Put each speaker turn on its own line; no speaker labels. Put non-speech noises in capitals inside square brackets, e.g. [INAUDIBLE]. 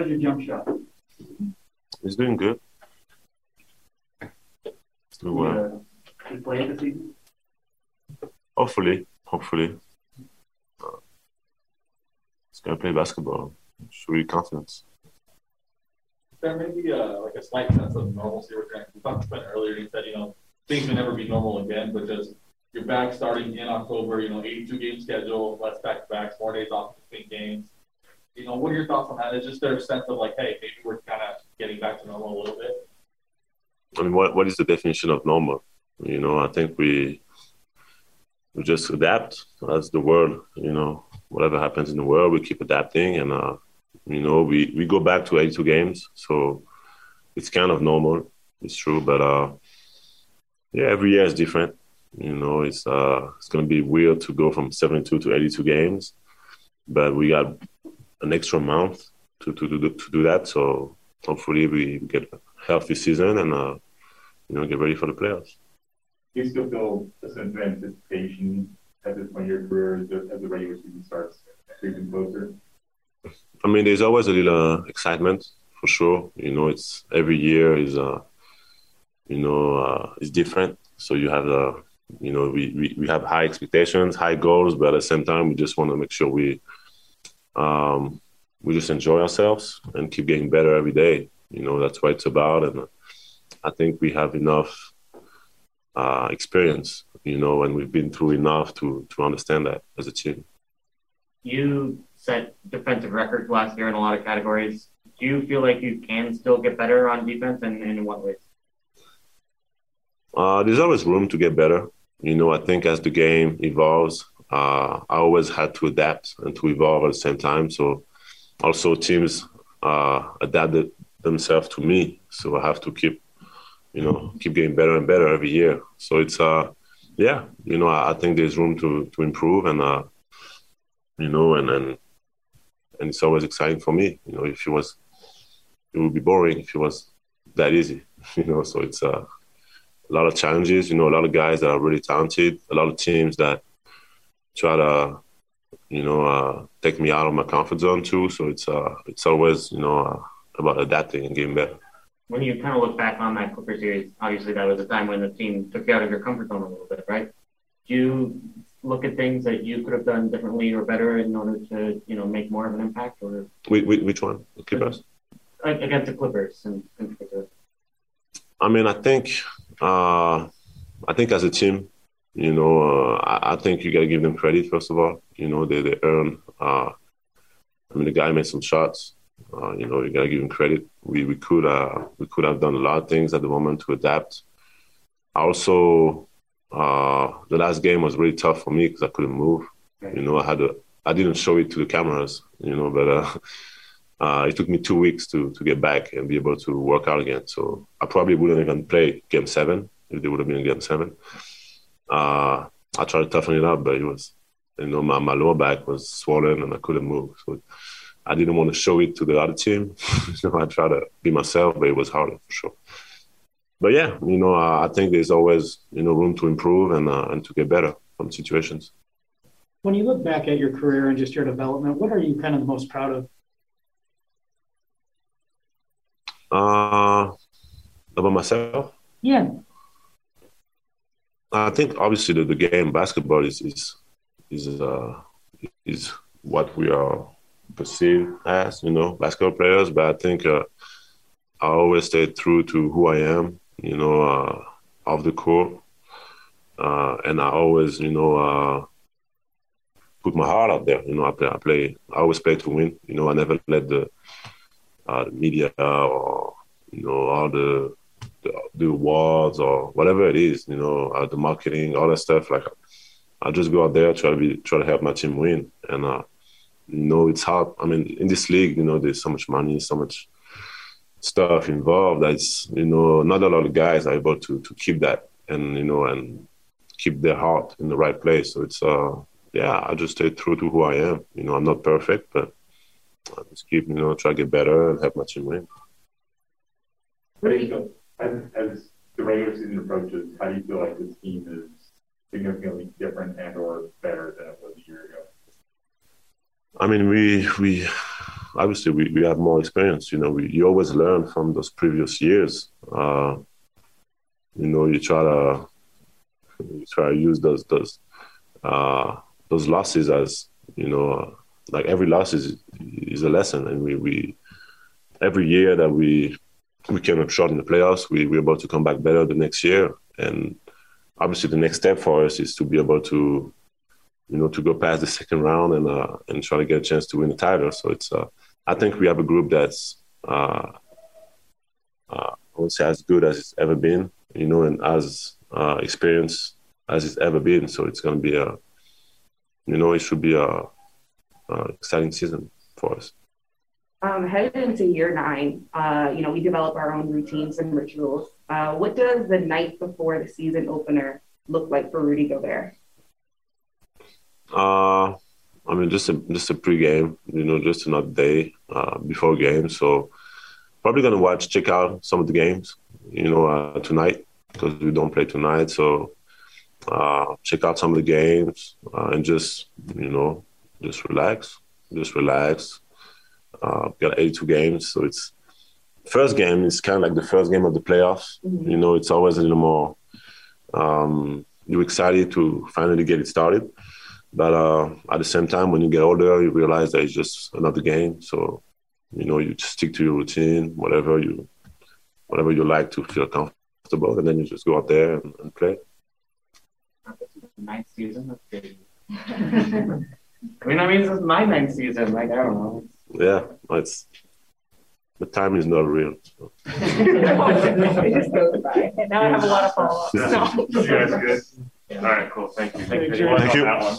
How's your jump shot?
He's doing good. He's doing well.
Yeah. You play this season?
Hopefully, hopefully. Uh, he's gonna play basketball. Show you confidence.
there may be a, like a slight sense of normalcy returning. We talked about it earlier. You said, you know, things may never be normal again, but just you're back starting in October, you know, 82 game schedule, less back to backs, more days off between games. You know, what are your thoughts on that? Is just their sense of like, hey, maybe we're kind of getting back to normal a little bit?
I mean, what what is the definition of normal? You know, I think we we just adapt as the world. You know, whatever happens in the world, we keep adapting, and uh, you know, we we go back to 82 games, so it's kind of normal. It's true, but uh, yeah, every year is different. You know, it's uh, it's gonna be weird to go from 72 to 82 games, but we got an extra month to to do to do that. So hopefully we get a healthy season and uh, you know get ready for the playoffs.
Do you still feel a sense of anticipation at this point in your career as the, as the regular season starts creeping closer?
I mean, there's always a little uh, excitement for sure. You know, it's every year is uh, you know, uh, is different. So you have the, uh, you know, we, we, we have high expectations, high goals, but at the same time, we just want to make sure we, um, we just enjoy ourselves and keep getting better every day. You know, that's what it's about. And I think we have enough uh, experience, you know, and we've been through enough to, to understand that as a team.
You set defensive records last year in a lot of categories. Do you feel like you can still get better on defense and, and in what ways?
Uh, there's always room to get better. You know, I think as the game evolves, uh, I always had to adapt and to evolve at the same time. So also teams uh, adapted themselves to me. So I have to keep, you know, keep getting better and better every year. So it's, uh, yeah, you know, I, I think there's room to, to improve and, uh, you know, and, and, and it's always exciting for me. You know, if it was, it would be boring if it was that easy, [LAUGHS] you know, so it's, uh, a lot of challenges. You know, a lot of guys that are really talented. A lot of teams that try to, you know, uh, take me out of my comfort zone too. So it's uh, it's always you know uh, about adapting and getting better.
When you kind of look back on that Clipper series, obviously that was a time when the team took you out of your comfort zone a little bit, right? Do you look at things that you could have done differently or better in order to, you know, make more of an impact? Or
which one? The Clippers?
Against the Clippers in, in particular.
I mean, I think uh, I think as a team, you know, uh, I, I, think you got to give them credit first of all. You know, they they earn. Uh, I mean, the guy made some shots. Uh, you know, you got to give him credit. We we could uh, we could have done a lot of things at the moment to adapt. Also, uh, the last game was really tough for me because I couldn't move. You know, I had to. I didn't show it to the cameras. You know, but [LAUGHS] uh, it took me two weeks to to get back and be able to work out again. So I probably wouldn't even play game seven if they would have been in game seven. Uh, I tried to toughen it up, but it was, you know, my, my lower back was swollen and I couldn't move. So I didn't want to show it to the other team. [LAUGHS] so I tried to be myself, but it was harder for sure. But yeah, you know, I, I think there's always you know room to improve and uh, and to get better from situations.
When you look back at your career and just your development, what are you kind of the most proud of?
Uh, about myself?
Yeah.
I think obviously the, the game basketball is is is uh, is what we are perceived as, you know, basketball players. But I think uh, I always stay true to who I am, you know, uh, off the court, uh, and I always, you know, uh, put my heart out there. You know, I play, I play, I always play to win. You know, I never let the uh, the media or you know all the, the, awards or whatever it is, you know, uh, the marketing, all that stuff. Like I just go out there try to be try to help my team win, and uh, you know it's hard. I mean, in this league, you know, there's so much money, so much stuff involved. That's you know not a lot of guys are able to to keep that and you know and keep their heart in the right place. So it's uh yeah, I just stay true to who I am. You know, I'm not perfect, but I just keep, you know, try to get better and help my team win.
Do you feel, as, the regular season approaches, how do you feel like this team is significantly different and or better than it was a year ago?
I mean, we we obviously we, we have more experience. You know, we, you always learn from those previous years. Uh, you know, you try to you try to use those those uh, those losses as you know, like every loss is is a lesson, and we, we every year that we we came up short in the playoffs, we we're able to come back better the next year, and obviously the next step for us is to be able to you know to go past the second round and uh, and try to get a chance to win the title. So it's uh, I think we have a group that's uh, uh, I would say as good as it's ever been, you know, and as uh, experienced as it's ever been. So it's going to be a, you know, it should be a, a exciting season for us.
Um, headed into year nine, uh, you know, we develop our own routines and rituals. Uh, what does the night before the season opener look like for Rudy Gobert?
Uh, I mean, just a just a pregame, you know, just another day uh, before game. So probably gonna watch, check out some of the games, you know, uh, tonight because we don't play tonight. So uh, check out some of the games uh, and just you know just relax, just relax. Uh, got 82 games, so it's first game is kind of like the first game of the playoffs. Mm-hmm. You know, it's always a little more. Um, you're excited to finally get it started, but uh, at the same time, when you get older, you realize that it's just another game. So, you know, you just stick to your routine, whatever you, whatever you like to feel comfortable, and then you just go out there and, and play.
Ninth season. That's. [LAUGHS] I mean, I mean, this is my ninth season. Like, I don't know.
Yeah, it's the time is not real. So. [LAUGHS]
it just goes by.
And now I have a lot of follow-ups.
Yeah,
So.
you guys good?
All right, cool. Thank you.
Thank
Good
you.
Thank you.
that one.